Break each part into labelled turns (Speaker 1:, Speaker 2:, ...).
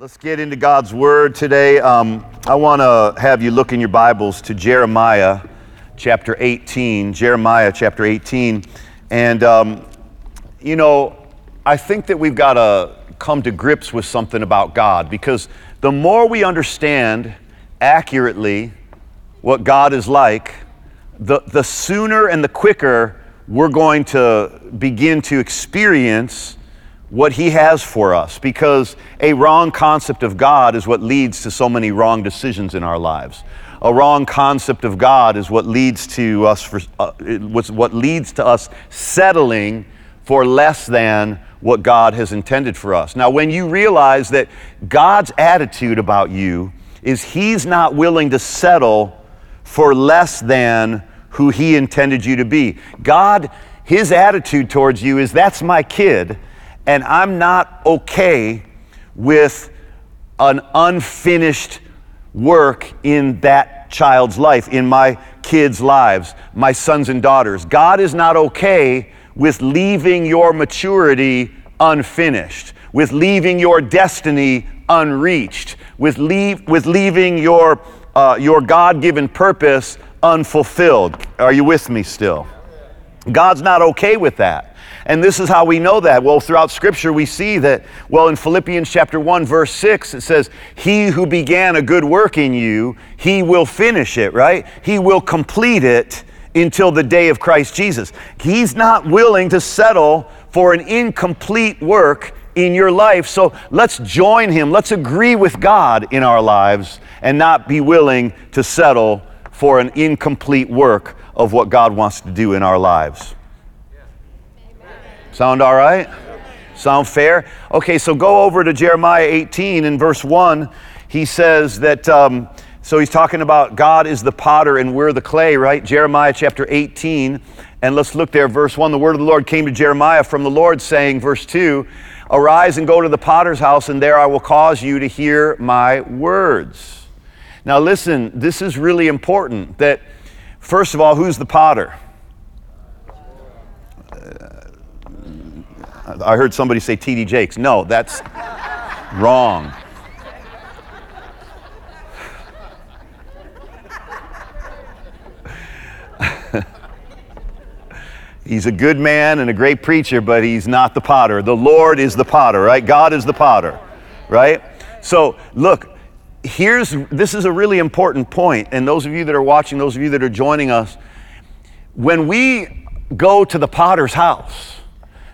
Speaker 1: Let's get into God's Word today. Um, I want to have you look in your Bibles to Jeremiah chapter 18. Jeremiah chapter 18. And, um, you know, I think that we've got to come to grips with something about God because the more we understand accurately what God is like, the, the sooner and the quicker we're going to begin to experience what He has for us because a wrong concept of God is what leads to so many wrong decisions in our lives. A wrong concept of God is what leads to us for, uh, what leads to us settling for less than what God has intended for us. Now, when you realize that God's attitude about you is He's not willing to settle for less than who He intended you to be. God, His attitude towards you is that's my kid and I'm not okay with an unfinished work in that child's life, in my kids' lives, my sons and daughters. God is not okay with leaving your maturity unfinished, with leaving your destiny unreached, with, leave, with leaving your, uh, your God given purpose unfulfilled. Are you with me still? God's not okay with that. And this is how we know that. Well, throughout Scripture, we see that, well, in Philippians chapter 1, verse 6, it says, He who began a good work in you, he will finish it, right? He will complete it until the day of Christ Jesus. He's not willing to settle for an incomplete work in your life. So let's join Him. Let's agree with God in our lives and not be willing to settle for an incomplete work of what God wants to do in our lives. Sound all right? Sound fair? Okay, so go over to Jeremiah 18 in verse 1. He says that, um, so he's talking about God is the potter and we're the clay, right? Jeremiah chapter 18. And let's look there, verse 1. The word of the Lord came to Jeremiah from the Lord, saying, verse 2 Arise and go to the potter's house, and there I will cause you to hear my words. Now, listen, this is really important that, first of all, who's the potter? I heard somebody say TD Jakes. No, that's wrong. he's a good man and a great preacher, but he's not the potter. The Lord is the potter, right? God is the potter, right? So, look, here's this is a really important point, and those of you that are watching, those of you that are joining us, when we go to the potter's house,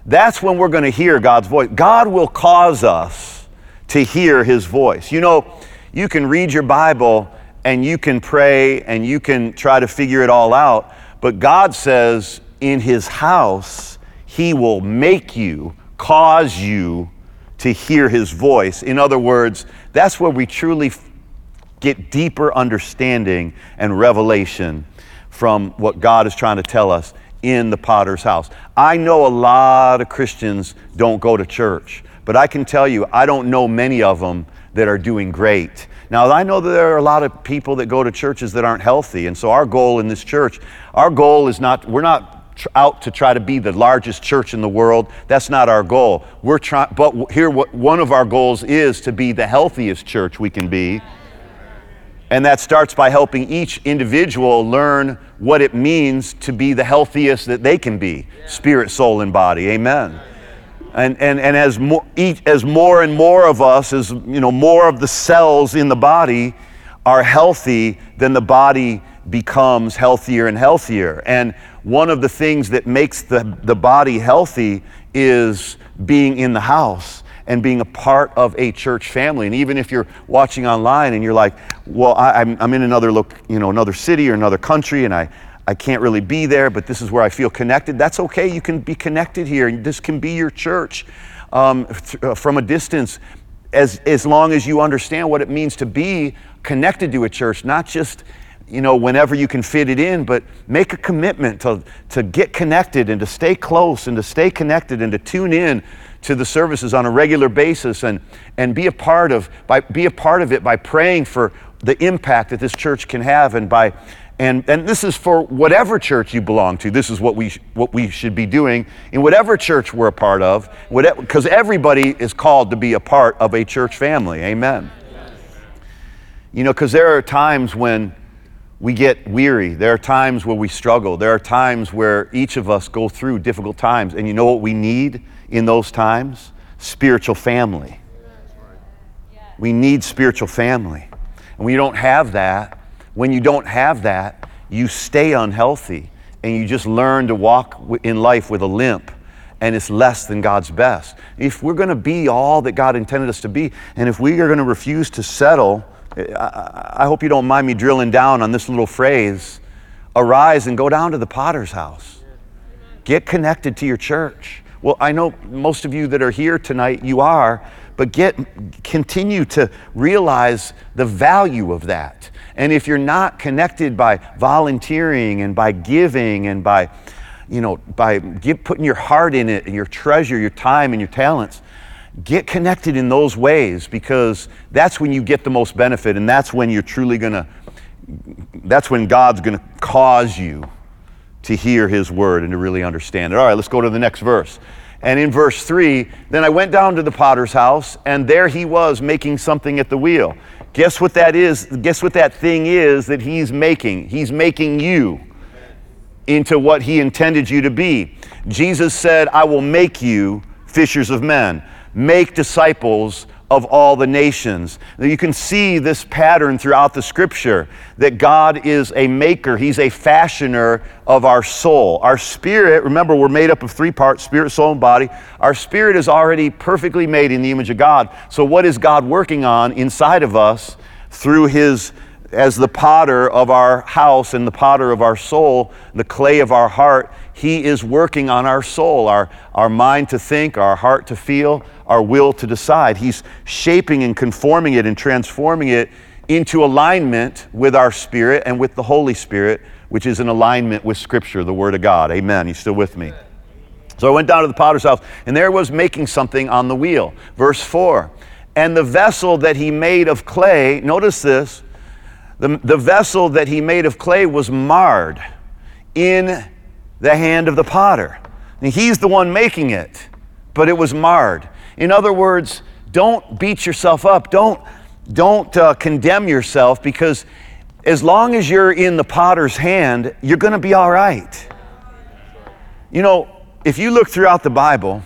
Speaker 1: that's when we're going to hear God's voice. God will cause us to hear His voice. You know, you can read your Bible and you can pray and you can try to figure it all out, but God says in His house, He will make you, cause you to hear His voice. In other words, that's where we truly get deeper understanding and revelation from what God is trying to tell us in the potter's house. I know a lot of Christians don't go to church, but I can tell you, I don't know many of them that are doing great. Now, I know that there are a lot of people that go to churches that aren't healthy, and so our goal in this church, our goal is not, we're not out to try to be the largest church in the world. That's not our goal. We're trying, but here, what one of our goals is to be the healthiest church we can be. And that starts by helping each individual learn what it means to be the healthiest that they can be spirit, soul, and body. Amen. And, and, and as, more, each, as more and more of us, as you know, more of the cells in the body are healthy, then the body becomes healthier and healthier. And one of the things that makes the, the body healthy is being in the house and being a part of a church family. And even if you're watching online and you're like, well, I, am I'm, I'm in another look, you know, another city or another country, and I, I can't really be there, but this is where I feel connected. That's okay. You can be connected here. This can be your church um, th- uh, from a distance, as as long as you understand what it means to be connected to a church, not just you know whenever you can fit it in but make a commitment to, to get connected and to stay close and to stay connected and to tune in to the services on a regular basis and, and be a part of by be a part of it by praying for the impact that this church can have and by And, and this is for whatever church you belong to. This is what we, sh- what we should be doing in whatever church we're a part of, because everybody is called to be a part of a church family. Amen. You know, because there are times when we get weary. There are times where we struggle. There are times where each of us go through difficult times. And you know what we need in those times? Spiritual family. We need spiritual family. And when you don't have that, when you don't have that, you stay unhealthy and you just learn to walk in life with a limp and it's less than God's best. If we're going to be all that God intended us to be, and if we are going to refuse to settle, I, hope you don't mind me drilling down on this little phrase arise and go down to the potter's house. Get connected to your church. Well, I know most of you that are here tonight, you are, but get continue to realize the value of that. And if you're not connected by volunteering and by giving and by, you know, by putting your heart in it and your treasure, your time and your talents, get connected in those ways because that's when you get the most benefit and that's when you're truly going to, that's when God's going to cause you to hear his word and to really understand it. All right, let's go to the next verse. And in verse 3, then I went down to the potter's house, and there he was making something at the wheel. Guess what that is? Guess what that thing is that he's making? He's making you into what he intended you to be. Jesus said, I will make you fishers of men, make disciples of all the nations. You can see this pattern throughout the scripture that God is a maker, He's a fashioner of our soul. Our spirit, remember, we're made up of three parts spirit, soul, and body. Our spirit is already perfectly made in the image of God. So, what is God working on inside of us through His as the potter of our house and the potter of our soul, the clay of our heart, He is working on our soul, our, our mind to think, our heart to feel, our will to decide. He's shaping and conforming it and transforming it into alignment with our spirit and with the Holy Spirit, which is in alignment with Scripture, the Word of God. Amen. You still with me? So I went down to the potter's house, and there was making something on the wheel. Verse 4 And the vessel that he made of clay, notice this, the, the vessel that he made of clay was marred in the hand of the potter. And he's the one making it, but it was marred. In other words, don't beat yourself up. Don't, don't uh, condemn yourself because as long as you're in the potter's hand, you're going to be all right. You know, if you look throughout the Bible,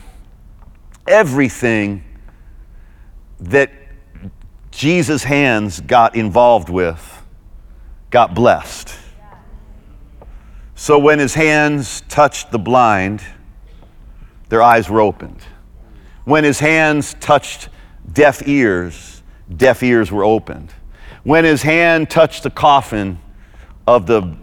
Speaker 1: everything that Jesus' hands got involved with got blessed. So when his hands touched the blind, their eyes were opened. When his hands touched deaf ears, deaf ears were opened. When his hand touched the coffin of the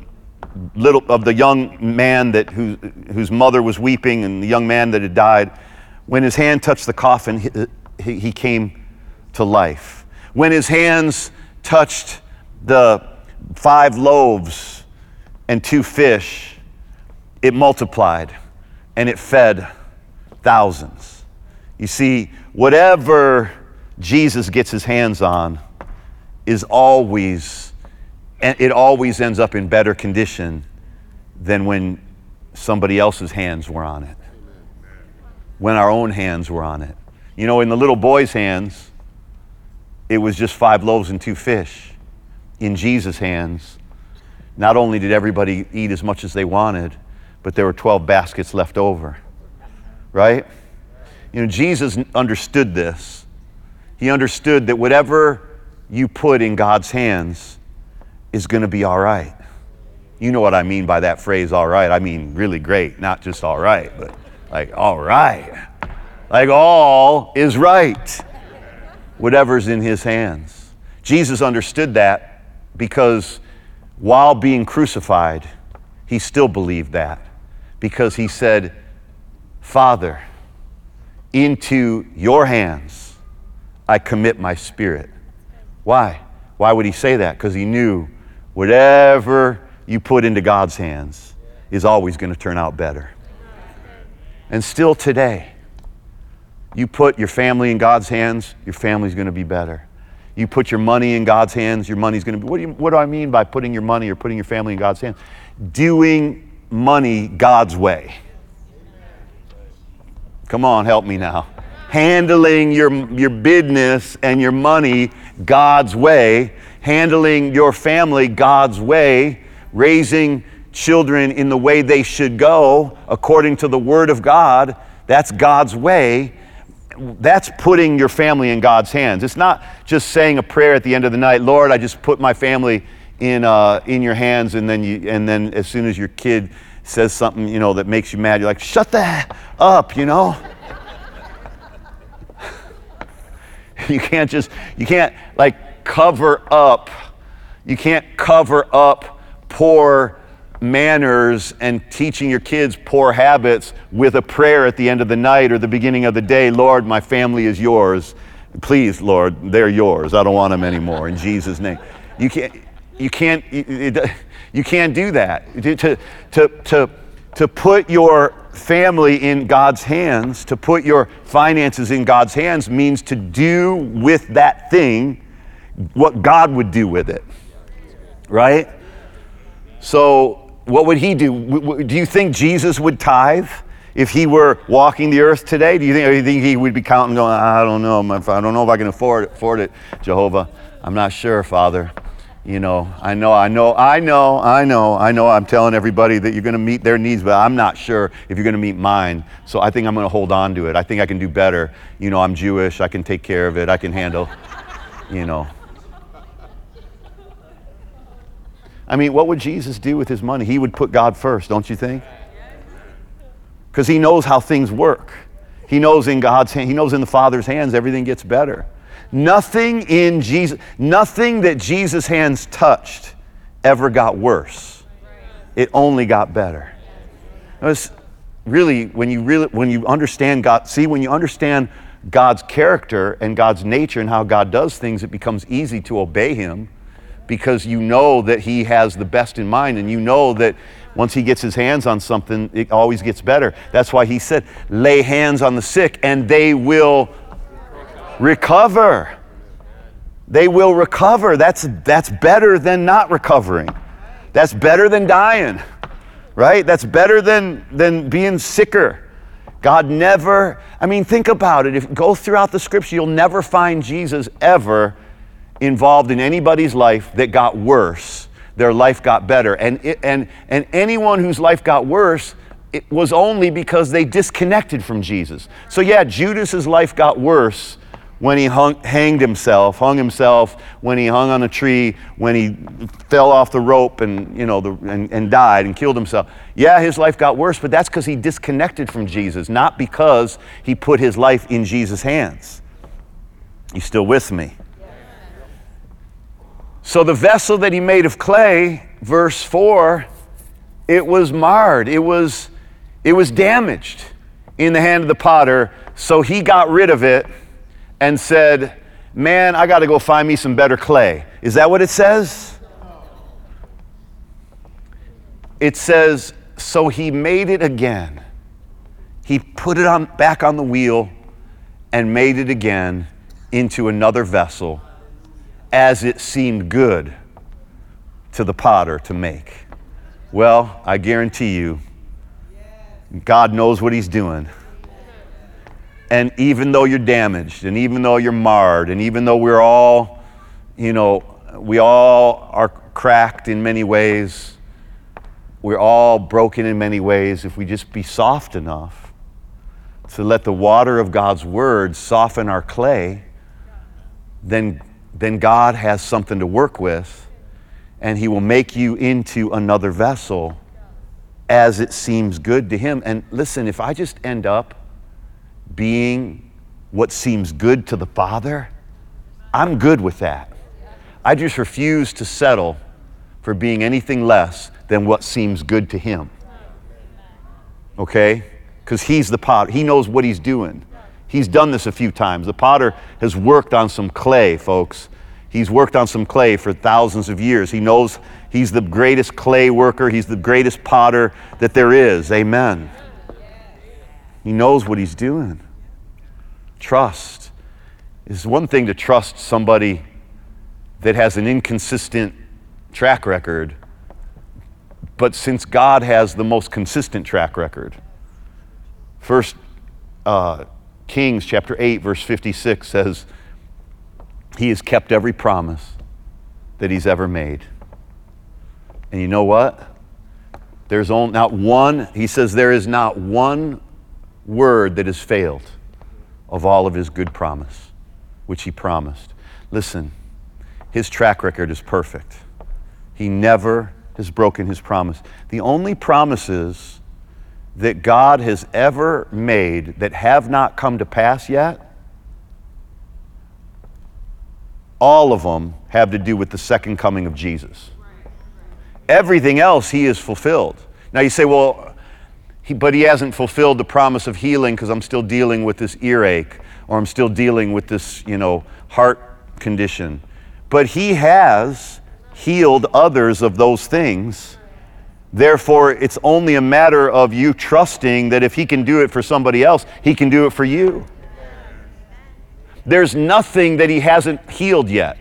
Speaker 1: little of the young man that who, whose mother was weeping and the young man that had died, when his hand touched the coffin, he, he came to life. When his hands touched the five loaves and two fish, it multiplied and it fed thousands. You see, whatever Jesus gets his hands on is always, and it always ends up in better condition than when somebody else's hands were on it, when our own hands were on it. You know, in the little boy's hands, it was just five loaves and two fish in Jesus' hands, not only did everybody eat as much as they wanted, but there were 12 baskets left over. Right? You know, Jesus understood this. He understood that whatever you put in God's hands is going to be all right. You know what I mean by that phrase, all right. I mean really great, not just all right, but like all right. Like all is right. Whatever's in his hands. Jesus understood that because while being crucified, he still believed that because he said, Father, into your hands I commit my spirit. Why? Why would he say that? Because he knew whatever you put into God's hands is always going to turn out better. And still today, you put your family in God's hands, your family's going to be better. You put your money in God's hands, your money's going to be. What do, you, what do I mean by putting your money or putting your family in God's hands? Doing money God's way. Come on, help me now. Handling your, your business and your money God's way, handling your family God's way, raising children in the way they should go according to the Word of God. That's God's way that's putting your family in God's hands. It's not just saying a prayer at the end of the night, Lord, I just put my family in, uh, in your hands, and then, you, and then as soon as your kid says something, you know, that makes you mad, you're like, shut that up, you know? you can't just, you can't like cover up, you can't cover up poor manners and teaching your kids poor habits with a prayer at the end of the night or the beginning of the day Lord, my family is yours. Please, Lord, they're yours. I don't want them anymore in Jesus' name. You can't, you can't, you can't do that. To, to, to, to put your family in God's hands, to put your finances in God's hands, means to do with that thing what God would do with it. Right? So what would he do? Do you think Jesus would tithe if he were walking the earth today? Do you think, you think he would be counting, going, I don't know, I don't know if I can afford it, afford it, Jehovah. I'm not sure, Father. You know, I know, I know, I know, I know, I know. I'm telling everybody that you're going to meet their needs, but I'm not sure if you're going to meet mine. So I think I'm going to hold on to it. I think I can do better. You know, I'm Jewish. I can take care of it. I can handle, you know. I mean, what would Jesus do with his money? He would put God first, don't you think? Because he knows how things work. He knows in God's hand, he knows in the Father's hands everything gets better. Nothing in Jesus, nothing that Jesus' hands touched ever got worse. It only got better. It was really when you really when you understand God, see when you understand God's character and God's nature and how God does things, it becomes easy to obey him because you know that he has the best in mind and you know that once he gets his hands on something, it always gets better. That's why he said, lay hands on the sick and they will recover. They will recover. That's, that's better than not recovering. That's better than dying, right? That's better than, than being sicker. God never, I mean, think about it. If go throughout the scripture, you'll never find Jesus ever involved in anybody's life that got worse, their life got better. And, it, and, and anyone whose life got worse, it was only because they disconnected from Jesus. So, yeah, Judas's life got worse when he hung, hanged himself, hung himself, when he hung on a tree, when he fell off the rope and, you know, the, and, and died and killed himself. Yeah, his life got worse, but that's because he disconnected from Jesus, not because he put his life in Jesus' hands. You still with me? So the vessel that he made of clay, verse 4, it was marred. It was, it was damaged in the hand of the potter. So he got rid of it and said, Man, I got to go find me some better clay. Is that what it says? It says, So he made it again. He put it on, back on the wheel and made it again into another vessel as it seemed good to the potter to make. Well, I guarantee you, God knows what He's doing. And even though you're damaged, and even though you're marred, and even though we're all, you know, we all are cracked in many ways, we're all broken in many ways, if we just be soft enough to let the water of God's Word soften our clay, then then God has something to work with, and He will make you into another vessel as it seems good to Him. And listen, if I just end up being what seems good to the Father, I'm good with that. I just refuse to settle for being anything less than what seems good to Him. Okay? Because He's the potter, He knows what He's doing. He's done this a few times. The potter has worked on some clay, folks. He's worked on some clay for thousands of years. He knows he's the greatest clay worker, he's the greatest potter that there is. Amen. He knows what he's doing. Trust. It's one thing to trust somebody that has an inconsistent track record. But since God has the most consistent track record, First uh, Kings chapter 8, verse 56 says, He has kept every promise that He's ever made. And you know what? There's only not one, he says, there is not one word that has failed of all of his good promise, which he promised. Listen, his track record is perfect. He never has broken his promise. The only promises that God has ever made that have not come to pass yet, all of them have to do with the second coming of Jesus. Everything else he has fulfilled. Now you say, well, he, but he hasn't fulfilled the promise of healing because I'm still dealing with this earache or I'm still dealing with this, you know, heart condition. But he has healed others of those things. Therefore, it's only a matter of you trusting that if he can do it for somebody else, he can do it for you. There's nothing that he hasn't healed yet.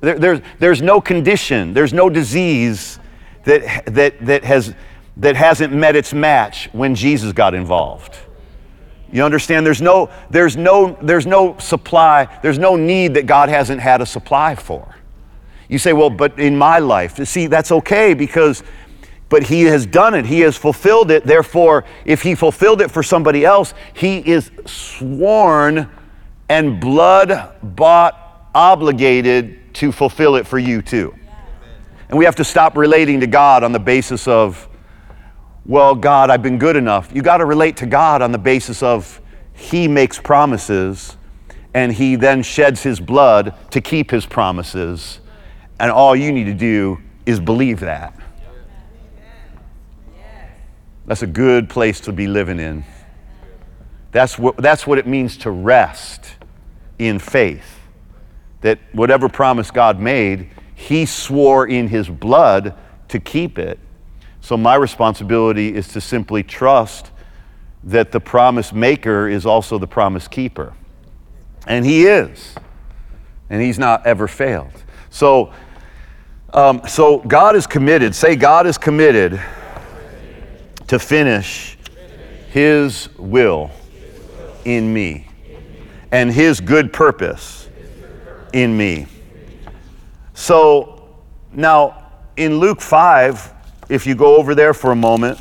Speaker 1: There, there's, there's no condition, there's no disease that, that, that, has, that hasn't met its match when Jesus got involved. You understand? There's no, there's, no, there's no supply, there's no need that God hasn't had a supply for. You say, well, but in my life, see, that's okay because, but He has done it, He has fulfilled it. Therefore, if He fulfilled it for somebody else, He is sworn and blood bought, obligated to fulfill it for you too. And we have to stop relating to God on the basis of, well, God, I've been good enough. You got to relate to God on the basis of He makes promises and He then sheds His blood to keep His promises. And all you need to do is believe that. That's a good place to be living in. That's what, that's what it means to rest in faith. That whatever promise God made, He swore in His blood to keep it. So my responsibility is to simply trust that the promise maker is also the promise keeper. And He is. And He's not ever failed. So, um, so God is committed. Say, God is committed to finish His will in me and His good purpose in me. So now in Luke 5, if you go over there for a moment,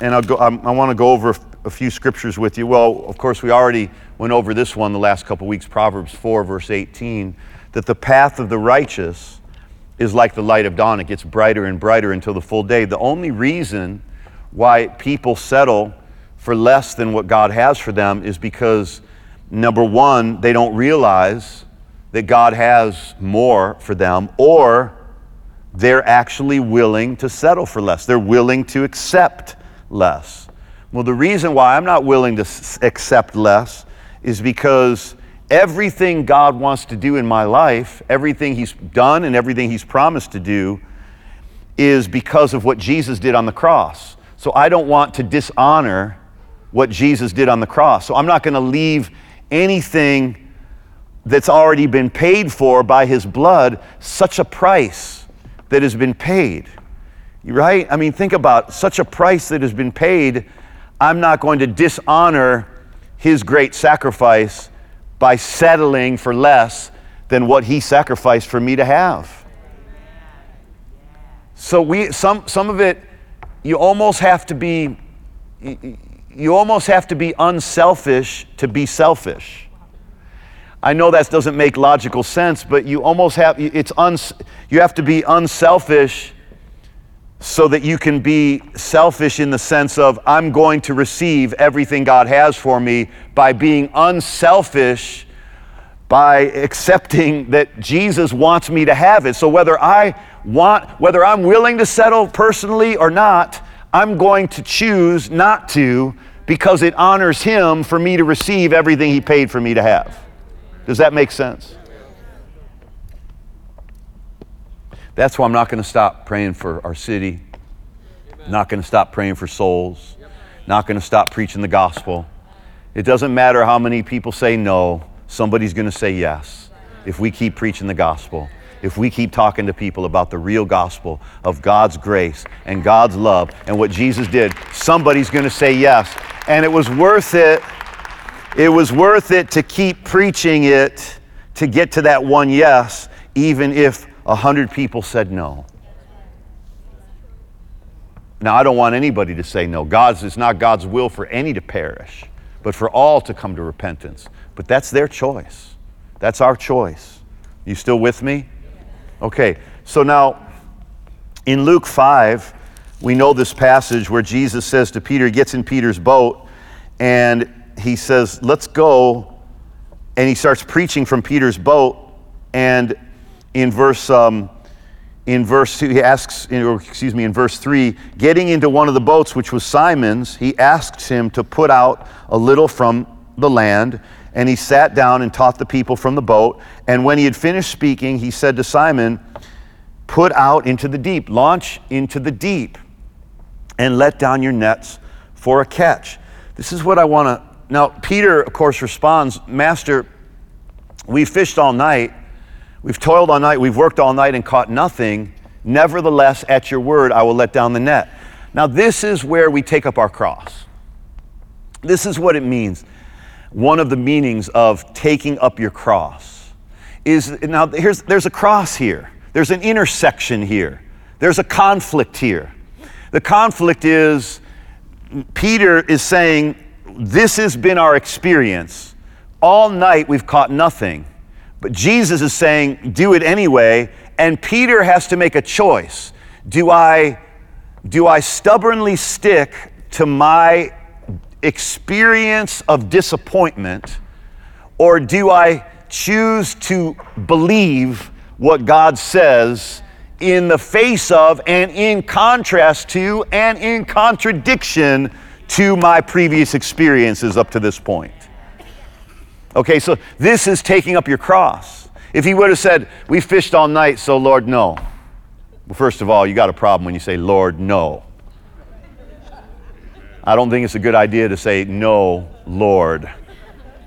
Speaker 1: and I'll go, I'm, i want to go over a few scriptures with you. Well, of course, we already went over this one the last couple weeks Proverbs 4, verse 18, that the path of the righteous is like the light of dawn. It gets brighter and brighter until the full day. The only reason why people settle for less than what God has for them is because, number one, they don't realize that God has more for them, or they're actually willing to settle for less. They're willing to accept less. Well, the reason why I'm not willing to accept less is because everything God wants to do in my life, everything He's done and everything He's promised to do, is because of what Jesus did on the cross. So I don't want to dishonor what Jesus did on the cross. So I'm not going to leave anything that's already been paid for by His blood, such a price that has been paid. Right? I mean, think about such a price that has been paid. I'm not going to dishonor His great sacrifice by settling for less than what He sacrificed for me to have. So we some some of it you almost have to be you almost have to be unselfish to be selfish. I know that doesn't make logical sense, but you almost have it's uns, you have to be unselfish so that you can be selfish in the sense of I'm going to receive everything God has for me by being unselfish by accepting that Jesus wants me to have it. So whether I want whether I'm willing to settle personally or not, I'm going to choose not to because it honors him for me to receive everything he paid for me to have. Does that make sense? That's why I'm not going to stop praying for our city. Not going to stop praying for souls. Not going to stop preaching the gospel. It doesn't matter how many people say no, somebody's going to say yes if we keep preaching the gospel. If we keep talking to people about the real gospel of God's grace and God's love and what Jesus did, somebody's going to say yes. And it was worth it. It was worth it to keep preaching it to get to that one yes, even if a hundred people said no. Now, I don't want anybody to say no. God's, it's not God's will for any to perish, but for all to come to repentance. But that's their choice. That's our choice. You still with me? Okay, so now in Luke 5, we know this passage where Jesus says to Peter, he gets in Peter's boat, and he says, Let's go. And he starts preaching from Peter's boat. And in verse, um, in verse two, he asks, or excuse me, in verse three, getting into one of the boats, which was Simon's, he asks him to put out a little from the land. And he sat down and taught the people from the boat. And when he had finished speaking, he said to Simon, Put out into the deep, launch into the deep, and let down your nets for a catch. This is what I want to. Now, Peter, of course, responds, Master, we fished all night We've toiled all night, we've worked all night and caught nothing. Nevertheless, at your word, I will let down the net. Now, this is where we take up our cross. This is what it means. One of the meanings of taking up your cross is now here's, there's a cross here, there's an intersection here, there's a conflict here. The conflict is Peter is saying, This has been our experience. All night we've caught nothing. But Jesus is saying, do it anyway. And Peter has to make a choice. Do I, do I stubbornly stick to my experience of disappointment, or do I choose to believe what God says in the face of and in contrast to and in contradiction to my previous experiences up to this point? Okay, so this is taking up your cross. If he would have said, We fished all night, so Lord, no. Well, first of all, you got a problem when you say, Lord, no. I don't think it's a good idea to say, No, Lord.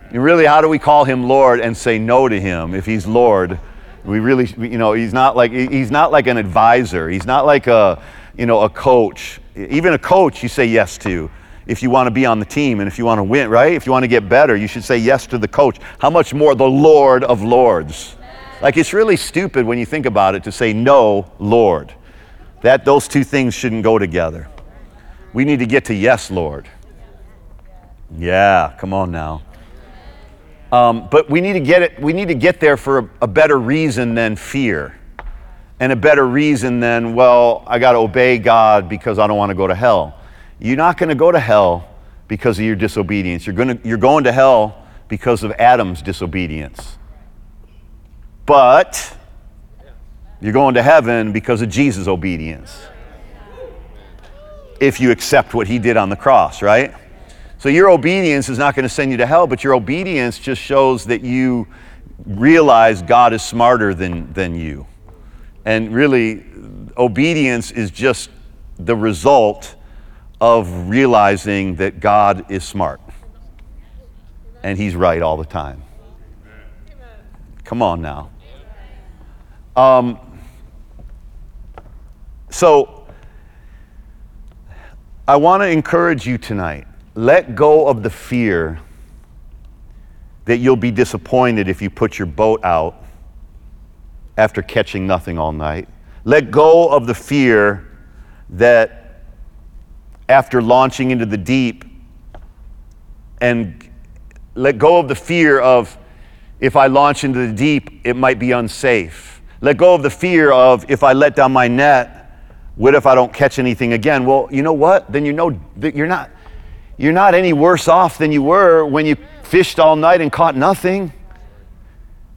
Speaker 1: And really, how do we call him Lord and say no to him if he's Lord? We really, you know, he's not like he's not like an advisor. He's not like a, you know, a coach. Even a coach, you say yes to if you want to be on the team and if you want to win, right? If you want to get better, you should say yes to the coach. How much more the Lord of Lords? Like it's really stupid when you think about it to say no, Lord. That those two things shouldn't go together. We need to get to yes, Lord. Yeah, come on now. Um, but we need to get it. We need to get there for a, a better reason than fear, and a better reason than well, I got to obey God because I don't want to go to hell. You're not going to go to hell because of your disobedience. You're, going to, you're going to hell because of Adam's disobedience. But you're going to heaven because of Jesus' obedience. If you accept what he did on the cross, right? So your obedience is not going to send you to hell, but your obedience just shows that you realize God is smarter than, than you. And really, obedience is just the result of realizing that God is smart and He's right all the time. Come on now. Um, so, I want to encourage you tonight. Let go of the fear that you'll be disappointed if you put your boat out after catching nothing all night. Let go of the fear that after launching into the deep and let go of the fear of if I launch into the deep, it might be unsafe. Let go of the fear of if I let down my net, what if I don't catch anything again? Well, you know what? Then you know that you're not you're not any worse off than you were when you fished all night and caught nothing.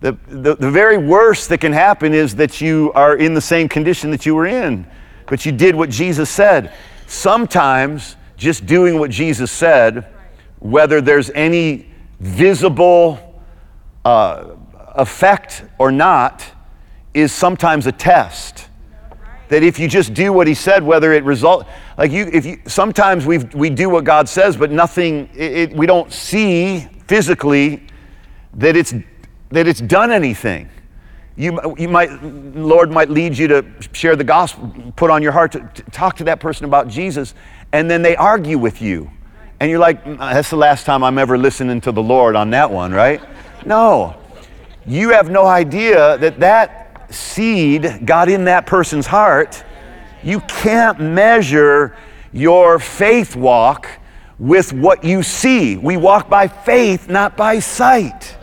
Speaker 1: The, the, the very worst that can happen is that you are in the same condition that you were in, but you did what Jesus said. Sometimes just doing what Jesus said, whether there's any visible uh, effect or not, is sometimes a test. That if you just do what he said, whether it result like you, if you sometimes we we do what God says, but nothing, it, it, we don't see physically that it's that it's done anything. You, you might, Lord might lead you to share the gospel, put on your heart to, to talk to that person about Jesus, and then they argue with you. And you're like, "Mm, that's the last time I'm ever listening to the Lord on that one, right? No. You have no idea that that seed got in that person's heart. You can't measure your faith walk with what you see. We walk by faith, not by sight.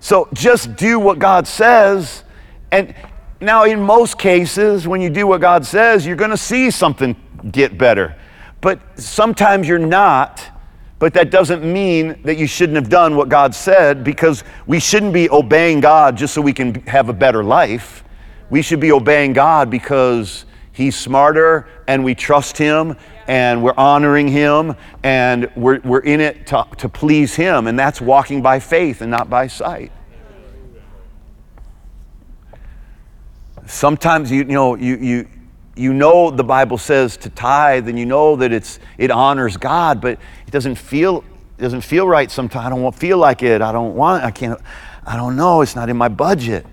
Speaker 1: So just do what God says. And now, in most cases, when you do what God says, you're going to see something get better. But sometimes you're not. But that doesn't mean that you shouldn't have done what God said because we shouldn't be obeying God just so we can have a better life. We should be obeying God because He's smarter and we trust Him and we're honoring Him and we're, we're in it to, to please Him. And that's walking by faith and not by sight. Sometimes you, you know you, you you know the Bible says to tithe and you know that it's it honors God, but it doesn't feel it doesn't feel right sometimes. I don't feel like it. I don't want I can't I don't know, it's not in my budget.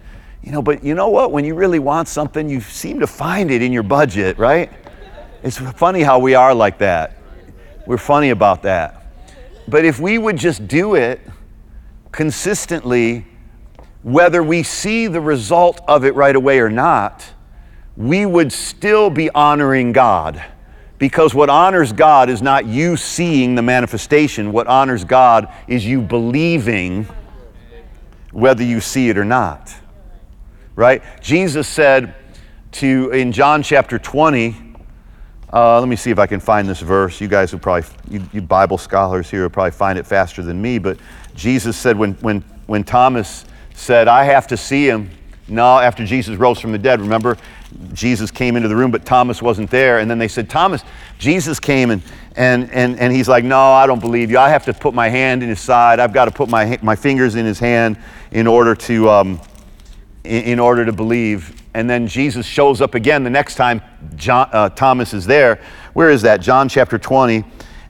Speaker 1: You know, but you know what? When you really want something, you seem to find it in your budget, right? It's funny how we are like that. We're funny about that. But if we would just do it consistently, whether we see the result of it right away or not, we would still be honoring God. Because what honors God is not you seeing the manifestation. What honors God is you believing whether you see it or not. Right? Jesus said to, in John chapter 20, uh, let me see if I can find this verse. You guys will probably, you, you Bible scholars here will probably find it faster than me. But Jesus said when, when, when Thomas said, I have to see him, no, after Jesus rose from the dead, remember, Jesus came into the room, but Thomas wasn't there. And then they said, Thomas, Jesus came and, and, and, and he's like, No, I don't believe you. I have to put my hand in his side. I've got to put my, my fingers in his hand in order to, um, in, in order to believe. And then Jesus shows up again the next time John, uh, Thomas is there. Where is that? John chapter 20.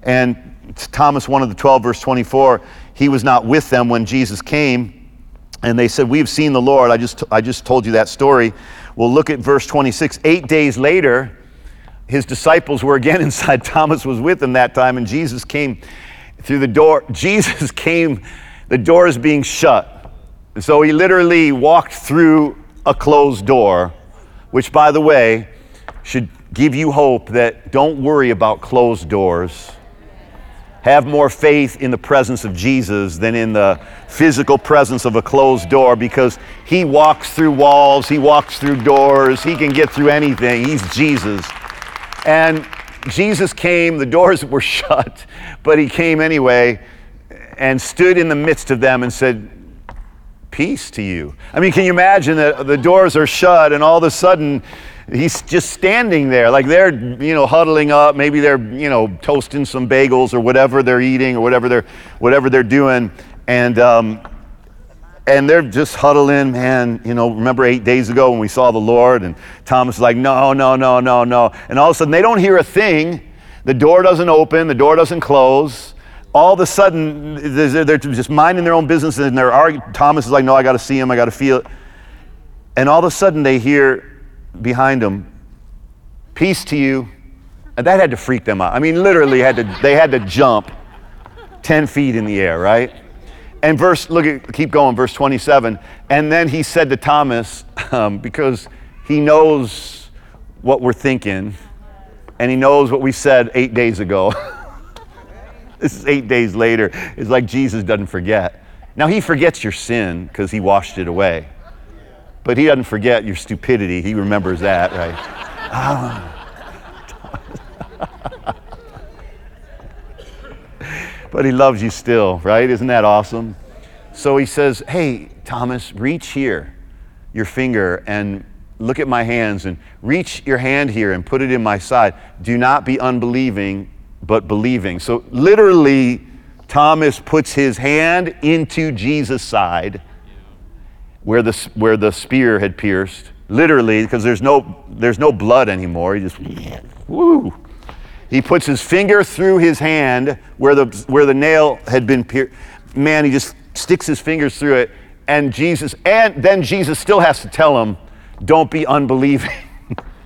Speaker 1: And Thomas, one of the 12, verse 24, he was not with them when Jesus came and they said, We've seen the Lord. I just, I just told you that story. Well, look at verse 26. Eight days later, his disciples were again inside. Thomas was with them that time, and Jesus came through the door. Jesus came, the door is being shut. And So he literally walked through a closed door, which, by the way, should give you hope that don't worry about closed doors have more faith in the presence of Jesus than in the physical presence of a closed door because he walks through walls, he walks through doors, he can get through anything. He's Jesus. And Jesus came, the doors were shut, but he came anyway and stood in the midst of them and said, Peace to you. I mean, can you imagine that the doors are shut and all of a sudden he's just standing there like they're you know huddling up maybe they're you know toasting some bagels or whatever they're eating or whatever they're whatever they're doing. And um, and they're just huddling man you know remember eight days ago when we saw the lord and thomas is like no no no no no. And all of a sudden they don't hear a thing. The door doesn't open the door doesn't close. All of a sudden they're just minding their own business and they're arguing thomas is like no i got to see him i got to feel it and all of a sudden they hear behind them, peace to you. And that had to freak them out. I mean, literally had to, they had to jump 10 feet in the air, right? And verse, look at, keep going, verse 27. And then he said to Thomas, um, because he knows what we're thinking, and he knows what we said eight days ago. this is eight days later. It's like Jesus doesn't forget. Now he forgets your sin because he washed it away. But he doesn't forget your stupidity. He remembers that, right? but he loves you still, right? Isn't that awesome? So he says, Hey, Thomas, reach here, your finger, and look at my hands, and reach your hand here and put it in my side. Do not be unbelieving, but believing. So literally, Thomas puts his hand into Jesus' side where the, where the spear had pierced, literally, because there's no, there's no blood anymore. He just, woo. He puts his finger through his hand where the, where the nail had been pierced. Man, he just sticks his fingers through it, and Jesus, and then Jesus still has to tell him, don't be unbelieving.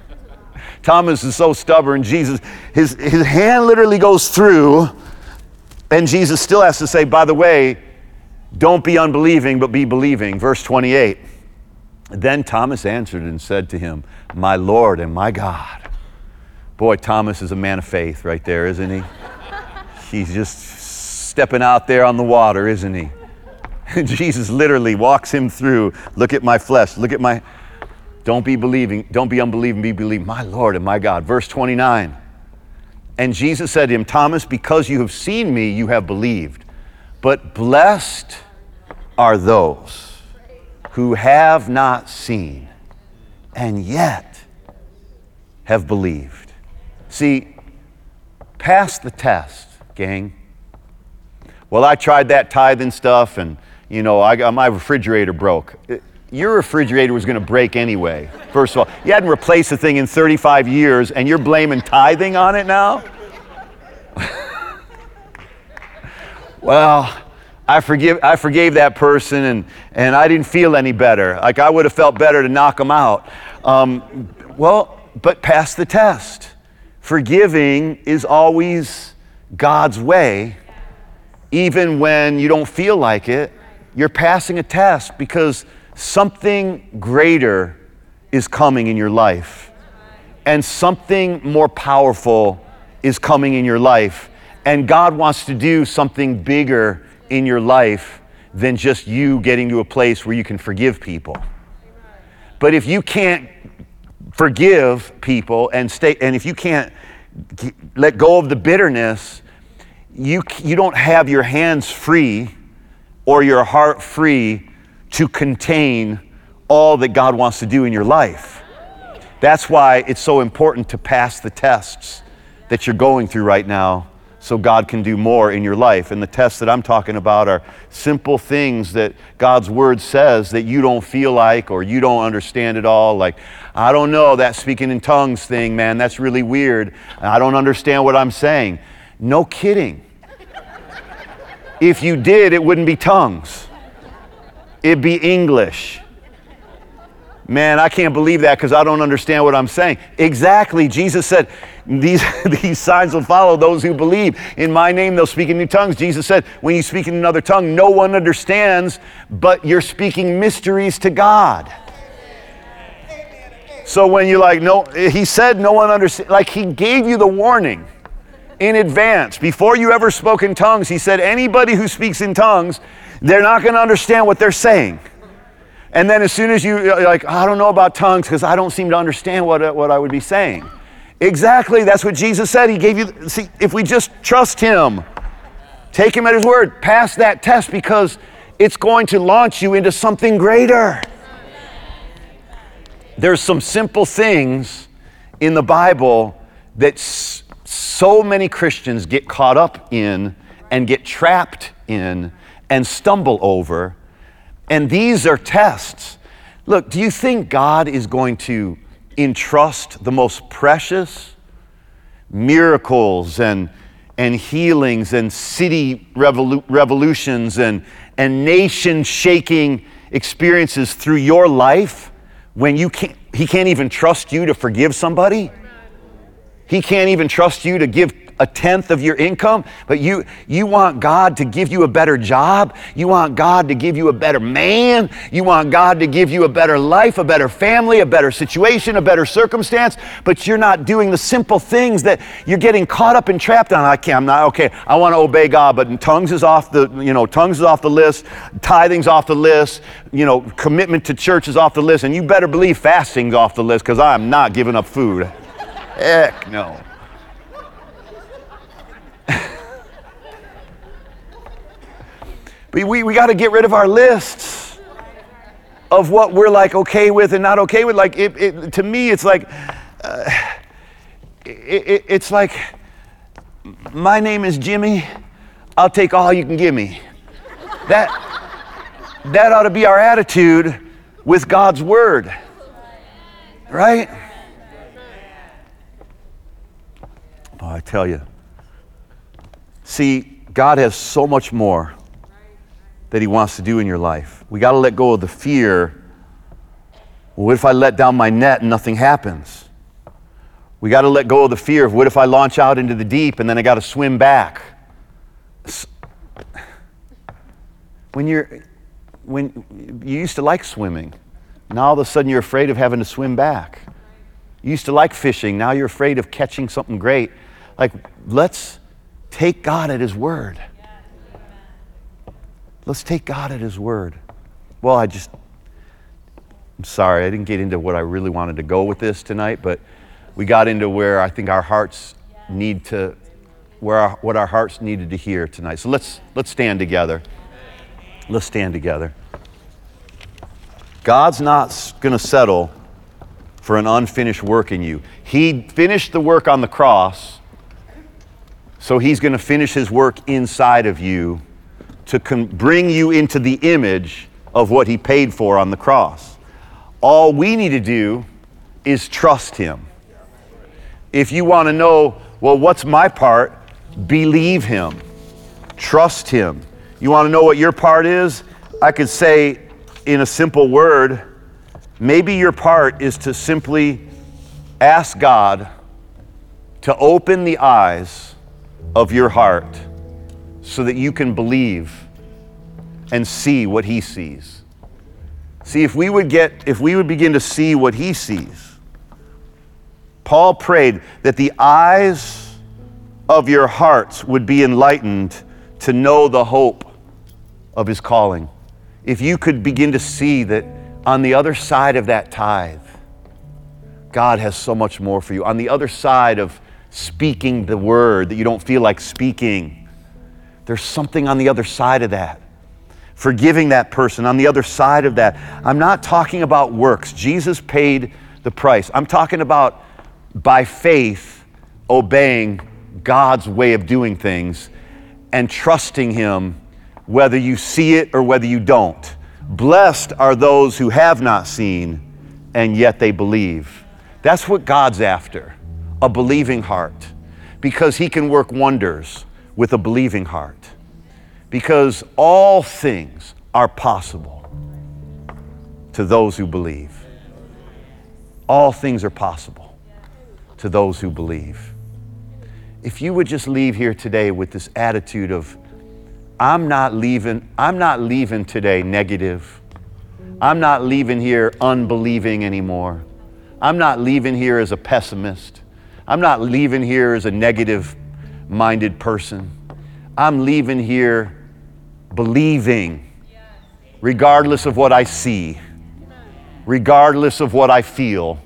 Speaker 1: Thomas is so stubborn. Jesus, his, his hand literally goes through, and Jesus still has to say, by the way, don't be unbelieving, but be believing. Verse 28. Then Thomas answered and said to him, My Lord and my God. Boy, Thomas is a man of faith right there, isn't he? He's just stepping out there on the water, isn't he? Jesus literally walks him through. Look at my flesh. Look at my. Don't be believing. Don't be unbelieving. Be believing. My Lord and my God. Verse 29. And Jesus said to him, Thomas, because you have seen me, you have believed. But blessed are those who have not seen and yet have believed. See, pass the test, gang. Well, I tried that tithing stuff and you know, I my refrigerator broke. Your refrigerator was going to break anyway. First of all, you hadn't replaced the thing in 35 years, and you're blaming tithing on it now. Well, I forgive, I forgave that person, and and I didn't feel any better. Like I would have felt better to knock them out. Um, well, but pass the test. Forgiving is always God's way, even when you don't feel like it you're passing a test because something greater is coming in your life. And something more powerful is coming in your life. And God wants to do something bigger in your life than just you getting to a place where you can forgive people. But if you can't forgive people and stay, and if you can't let go of the bitterness, you, you don't have your hands free or your heart free to contain all that God wants to do in your life. That's why it's so important to pass the tests that you're going through right now so God can do more in your life. And the tests that I'm talking about are simple things that God's word says that you don't feel like or you don't understand at all. Like, I don't know, that speaking in tongues thing, man, that's really weird. I don't understand what I'm saying. No kidding. If you did, it wouldn't be tongues, it'd be English. Man, I can't believe that because I don't understand what I'm saying. Exactly. Jesus said, these, these signs will follow those who believe. In my name, they'll speak in new tongues. Jesus said, when you speak in another tongue, no one understands, but you're speaking mysteries to God. So when you're like, no, he said no one understands, like he gave you the warning in advance. Before you ever spoke in tongues, he said, anybody who speaks in tongues, they're not going to understand what they're saying. And then as soon as you, uh, like, I don't know about tongues because I don't seem to understand what, uh, what I would be saying. Exactly, that's what Jesus said. He gave you, see, if we just trust Him, take Him at His word, pass that test because it's going to launch you into something greater. There's some simple things in the Bible that so many Christians get caught up in and get trapped in and stumble over. And these are tests. Look, do you think God is going to entrust the most precious miracles and, and healings and city revolu- revolutions and, and nation shaking experiences through your life when you can't, He can't even trust you to forgive somebody? He can't even trust you to give a tenth of your income, but you, you want God to give you a better job. You want God to give you a better man. You want God to give you a better life, a better family, a better situation, a better circumstance, but you're not doing the simple things that you're getting caught up and trapped on. I can't, I'm not, okay, I want to obey God, but tongues is off the, you know, tongues is off the list, tithing's off the list, you know, commitment to church is off the list, and you better believe fasting's off the list because I am not giving up food. Heck no. But we, we got to get rid of our lists of what we're like okay with and not okay with. Like, it, it, to me, it's like, uh, it, it's like, my name is Jimmy. I'll take all you can give me. That, that ought to be our attitude with God's word, right? Oh, I tell you. See, God has so much more that He wants to do in your life. We got to let go of the fear. Well, what if I let down my net and nothing happens? We got to let go of the fear of what if I launch out into the deep and then I got to swim back? When you're when you used to like swimming, now all of a sudden you're afraid of having to swim back. You used to like fishing, now you're afraid of catching something great. Like let's take God at his word. Let's take God at his word. Well, I just I'm sorry, I didn't get into what I really wanted to go with this tonight, but we got into where I think our hearts need to, where our, what our hearts needed to hear tonight. So let's let's stand together. Let's stand together. God's not going to settle for an unfinished work in you. He finished the work on the cross, so He's going to finish His work inside of you to bring you into the image of what He paid for on the cross. All we need to do is trust Him. If you want to know, well, what's my part? Believe Him, trust Him. You want to know what your part is? I could say in a simple word, maybe your part is to simply ask God to open the eyes of your heart so that you can believe and see what he sees. See, if we would get if we would begin to see what he sees, Paul prayed that the eyes of your hearts would be enlightened to know the hope of his calling. If you could begin to see that on the other side of that tithe, God has so much more for you. On the other side of speaking the word that you don't feel like speaking, there's something on the other side of that. Forgiving that person on the other side of that. I'm not talking about works. Jesus paid the price. I'm talking about by faith obeying God's way of doing things and trusting Him whether you see it or whether you don't. Blessed are those who have not seen and yet they believe. That's what God's after a believing heart because He can work wonders with a believing heart. Because all things are possible to those who believe. All things are possible to those who believe. If you would just leave here today with this attitude of, I'm not leaving, I'm not leaving today negative. I'm not leaving here unbelieving anymore. I'm not leaving here as a pessimist. I'm not leaving here as a negative minded person. I'm leaving here believing, regardless of what I see, regardless of what I feel.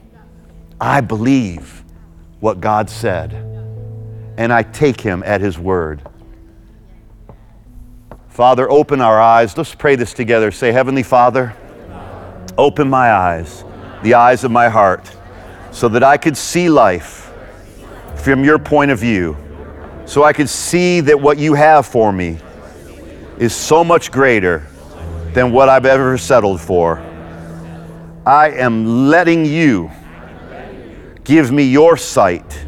Speaker 1: I believe what God said, and I take Him at His word. Father, open our eyes. Let's pray this together. Say, Heavenly Father, open my eyes, the eyes of my heart, so that I could see life from your point of view, so I could see that what you have for me is so much greater than what I've ever settled for. I am letting you give me your sight.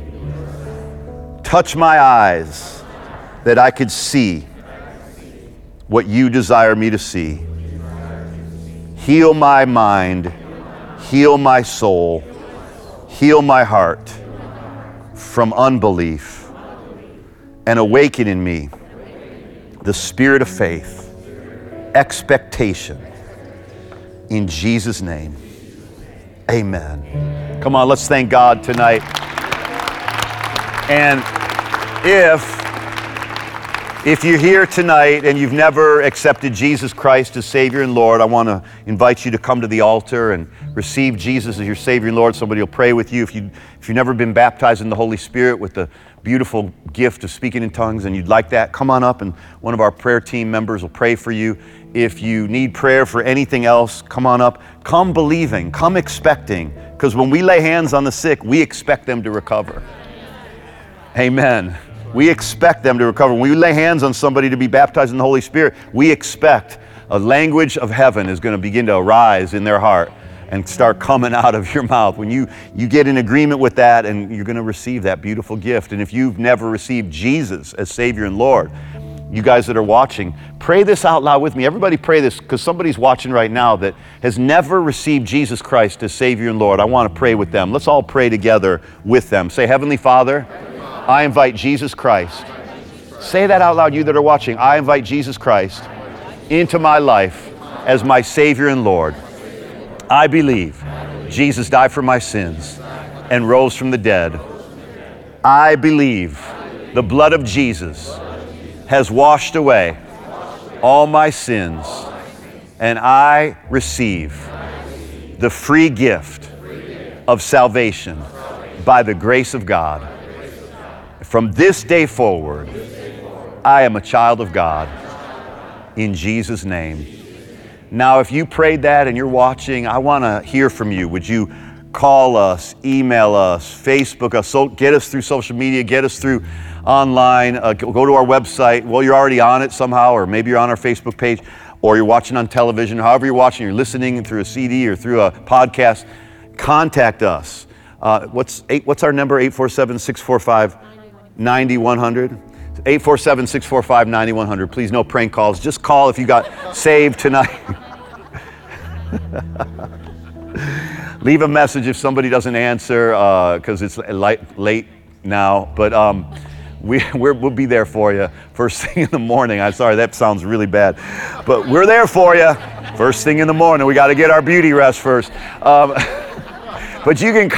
Speaker 1: Touch my eyes that I could see what you desire me to see. Heal my mind, heal my soul, heal my heart from unbelief, and awaken in me the spirit of faith, expectation. In Jesus' name, amen. Come on, let's thank God tonight. And if if you're here tonight and you've never accepted Jesus Christ as Savior and Lord, I want to invite you to come to the altar and receive Jesus as your Savior and Lord. Somebody will pray with you. If, you, if you've never been baptized in the Holy Spirit with the beautiful gift of speaking in tongues and you'd like that, come on up and one of our prayer team members will pray for you. If you need prayer for anything else, come on up. Come believing, come expecting, because when we lay hands on the sick, we expect them to recover. Amen. We expect them to recover. When we lay hands on somebody to be baptized in the Holy Spirit, we expect a language of heaven is going to begin to arise in their heart and start coming out of your mouth. When you, you get in agreement with that and you're going to receive that beautiful gift. And if you've never received Jesus as Savior and Lord, you guys that are watching, pray this out loud with me. Everybody pray this because somebody's watching right now that has never received Jesus Christ as Savior and Lord. I want to pray with them. Let's all pray together with them. Say, Heavenly Father, I invite Jesus Christ. Say that out loud, you that are watching. I invite Jesus Christ into my life as my Savior and Lord. I believe Jesus died for my sins and rose from the dead. I believe the blood of Jesus has washed away all my sins, and I receive the free gift of salvation by the grace of God. From this day forward, I am a child of God in Jesus' name. Now, if you prayed that and you're watching, I want to hear from you. Would you call us, email us, Facebook us, so get us through social media, get us through online, uh, go to our website. Well, you're already on it somehow, or maybe you're on our Facebook page, or you're watching on television, however you're watching, you're listening through a CD or through a podcast. Contact us. Uh, what's, eight, what's our number? 847 645 9100. 847 645 9100. Please, no prank calls. Just call if you got saved tonight. Leave a message if somebody doesn't answer because uh, it's light, late now. But um, we, we will be there for you first thing in the morning. I'm sorry, that sounds really bad. But we're there for you first thing in the morning. We got to get our beauty rest first. Um, but you can.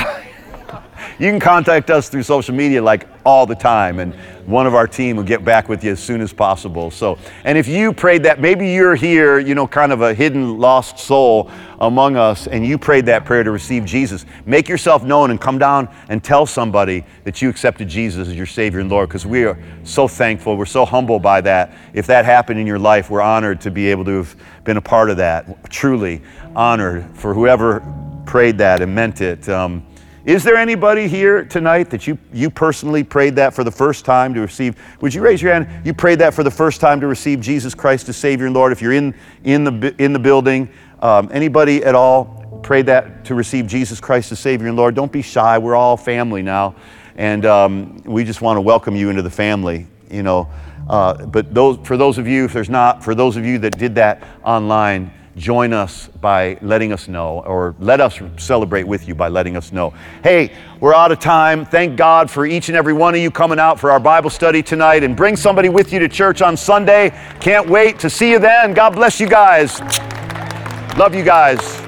Speaker 1: You can contact us through social media like all the time, and one of our team will get back with you as soon as possible. So, and if you prayed that, maybe you're here, you know, kind of a hidden lost soul among us, and you prayed that prayer to receive Jesus, make yourself known and come down and tell somebody that you accepted Jesus as your Savior and Lord, because we are so thankful. We're so humbled by that. If that happened in your life, we're honored to be able to have been a part of that. Truly honored for whoever prayed that and meant it. Um, is there anybody here tonight that you, you personally prayed that for the first time to receive? Would you raise your hand? You prayed that for the first time to receive Jesus Christ as Savior and Lord. If you're in, in, the, in the building, um, anybody at all prayed that to receive Jesus Christ as Savior and Lord? Don't be shy. We're all family now. And um, we just want to welcome you into the family, you know. Uh, but those, for those of you, if there's not, for those of you that did that online, join us by letting us know, or let us celebrate with you by letting us know. Hey, we're out of time. Thank God for each and every one of you coming out for our Bible study tonight and bring somebody with you to church on Sunday. Can't wait to see you then. God bless you guys. Love you guys.